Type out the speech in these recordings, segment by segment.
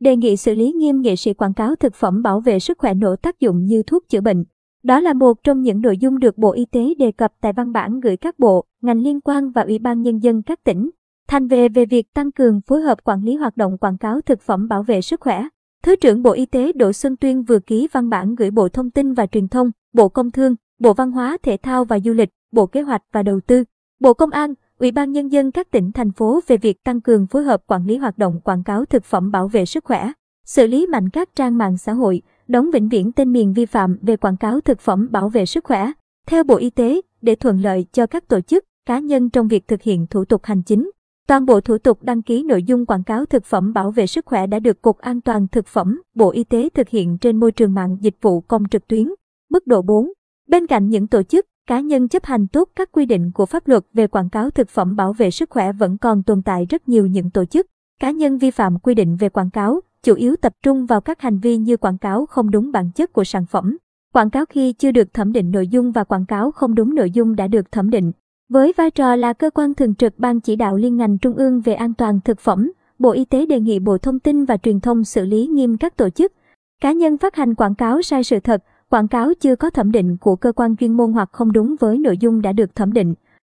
đề nghị xử lý nghiêm nghệ sĩ quảng cáo thực phẩm bảo vệ sức khỏe nổ tác dụng như thuốc chữa bệnh. Đó là một trong những nội dung được Bộ Y tế đề cập tại văn bản gửi các bộ, ngành liên quan và Ủy ban Nhân dân các tỉnh, thành về về việc tăng cường phối hợp quản lý hoạt động quảng cáo thực phẩm bảo vệ sức khỏe. Thứ trưởng Bộ Y tế Đỗ Xuân Tuyên vừa ký văn bản gửi Bộ Thông tin và Truyền thông, Bộ Công Thương, Bộ Văn hóa Thể thao và Du lịch, Bộ Kế hoạch và Đầu tư, Bộ Công an, Ủy ban Nhân dân các tỉnh, thành phố về việc tăng cường phối hợp quản lý hoạt động quảng cáo thực phẩm bảo vệ sức khỏe, xử lý mạnh các trang mạng xã hội, đóng vĩnh viễn tên miền vi phạm về quảng cáo thực phẩm bảo vệ sức khỏe. Theo Bộ Y tế, để thuận lợi cho các tổ chức, cá nhân trong việc thực hiện thủ tục hành chính, toàn bộ thủ tục đăng ký nội dung quảng cáo thực phẩm bảo vệ sức khỏe đã được Cục An toàn Thực phẩm, Bộ Y tế thực hiện trên môi trường mạng dịch vụ công trực tuyến. Mức độ 4. Bên cạnh những tổ chức, cá nhân chấp hành tốt các quy định của pháp luật về quảng cáo thực phẩm bảo vệ sức khỏe vẫn còn tồn tại rất nhiều những tổ chức, cá nhân vi phạm quy định về quảng cáo, chủ yếu tập trung vào các hành vi như quảng cáo không đúng bản chất của sản phẩm, quảng cáo khi chưa được thẩm định nội dung và quảng cáo không đúng nội dung đã được thẩm định. Với vai trò là cơ quan thường trực Ban chỉ đạo liên ngành trung ương về an toàn thực phẩm, Bộ Y tế đề nghị Bộ Thông tin và Truyền thông xử lý nghiêm các tổ chức, cá nhân phát hành quảng cáo sai sự thật, quảng cáo chưa có thẩm định của cơ quan chuyên môn hoặc không đúng với nội dung đã được thẩm định.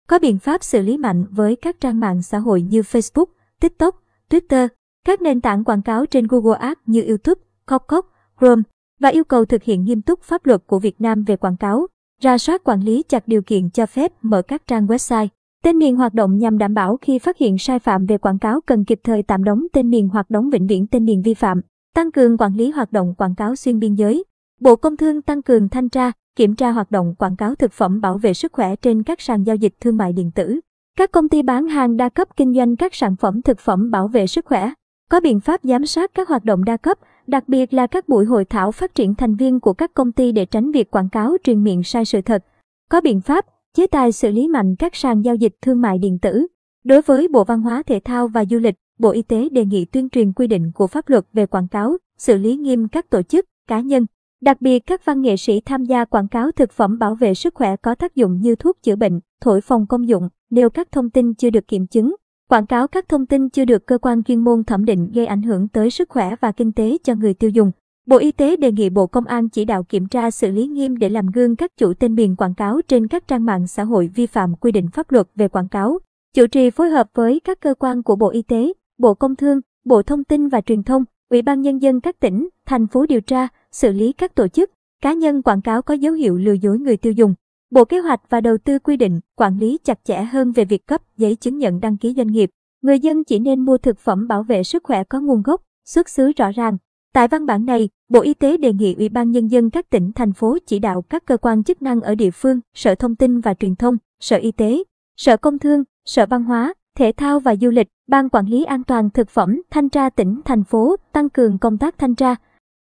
Có biện pháp xử lý mạnh với các trang mạng xã hội như Facebook, TikTok, Twitter, các nền tảng quảng cáo trên Google Ads như YouTube, Kokok, Chrome và yêu cầu thực hiện nghiêm túc pháp luật của Việt Nam về quảng cáo, ra soát quản lý chặt điều kiện cho phép mở các trang website. Tên miền hoạt động nhằm đảm bảo khi phát hiện sai phạm về quảng cáo cần kịp thời tạm đóng tên miền hoặc đóng vĩnh viễn tên miền vi phạm, tăng cường quản lý hoạt động quảng cáo xuyên biên giới. Bộ Công Thương tăng cường thanh tra, kiểm tra hoạt động quảng cáo thực phẩm bảo vệ sức khỏe trên các sàn giao dịch thương mại điện tử. Các công ty bán hàng đa cấp kinh doanh các sản phẩm thực phẩm bảo vệ sức khỏe, có biện pháp giám sát các hoạt động đa cấp, đặc biệt là các buổi hội thảo phát triển thành viên của các công ty để tránh việc quảng cáo truyền miệng sai sự thật. Có biện pháp, chế tài xử lý mạnh các sàn giao dịch thương mại điện tử. Đối với Bộ Văn hóa Thể thao và Du lịch, Bộ Y tế đề nghị tuyên truyền quy định của pháp luật về quảng cáo, xử lý nghiêm các tổ chức, cá nhân, Đặc biệt các văn nghệ sĩ tham gia quảng cáo thực phẩm bảo vệ sức khỏe có tác dụng như thuốc chữa bệnh, thổi phòng công dụng, nêu các thông tin chưa được kiểm chứng, quảng cáo các thông tin chưa được cơ quan chuyên môn thẩm định gây ảnh hưởng tới sức khỏe và kinh tế cho người tiêu dùng. Bộ Y tế đề nghị Bộ Công an chỉ đạo kiểm tra xử lý nghiêm để làm gương các chủ tên miền quảng cáo trên các trang mạng xã hội vi phạm quy định pháp luật về quảng cáo. Chủ trì phối hợp với các cơ quan của Bộ Y tế, Bộ Công Thương, Bộ Thông tin và Truyền thông, Ủy ban Nhân dân các tỉnh, thành phố điều tra, xử lý các tổ chức, cá nhân quảng cáo có dấu hiệu lừa dối người tiêu dùng. Bộ Kế hoạch và Đầu tư quy định, quản lý chặt chẽ hơn về việc cấp giấy chứng nhận đăng ký doanh nghiệp. Người dân chỉ nên mua thực phẩm bảo vệ sức khỏe có nguồn gốc, xuất xứ rõ ràng. Tại văn bản này, Bộ Y tế đề nghị Ủy ban Nhân dân các tỉnh, thành phố chỉ đạo các cơ quan chức năng ở địa phương, Sở Thông tin và Truyền thông, Sở Y tế, Sở Công Thương, Sở Văn hóa, Thể thao và Du lịch, Ban Quản lý An toàn Thực phẩm, Thanh tra tỉnh, thành phố tăng cường công tác thanh tra,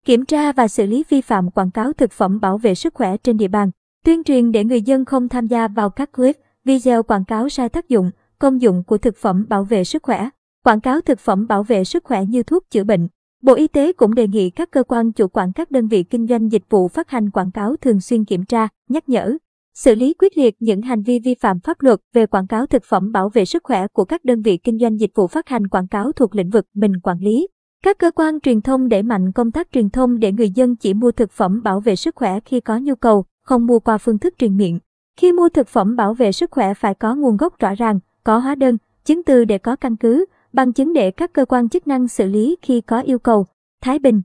kiểm tra và xử lý vi phạm quảng cáo thực phẩm bảo vệ sức khỏe trên địa bàn, tuyên truyền để người dân không tham gia vào các clip, video quảng cáo sai tác dụng, công dụng của thực phẩm bảo vệ sức khỏe, quảng cáo thực phẩm bảo vệ sức khỏe như thuốc chữa bệnh. Bộ Y tế cũng đề nghị các cơ quan chủ quản các đơn vị kinh doanh dịch vụ phát hành quảng cáo thường xuyên kiểm tra, nhắc nhở, xử lý quyết liệt những hành vi vi phạm pháp luật về quảng cáo thực phẩm bảo vệ sức khỏe của các đơn vị kinh doanh dịch vụ phát hành quảng cáo thuộc lĩnh vực mình quản lý. Các cơ quan truyền thông đẩy mạnh công tác truyền thông để người dân chỉ mua thực phẩm bảo vệ sức khỏe khi có nhu cầu, không mua qua phương thức truyền miệng. Khi mua thực phẩm bảo vệ sức khỏe phải có nguồn gốc rõ ràng, có hóa đơn, chứng từ để có căn cứ, bằng chứng để các cơ quan chức năng xử lý khi có yêu cầu. Thái Bình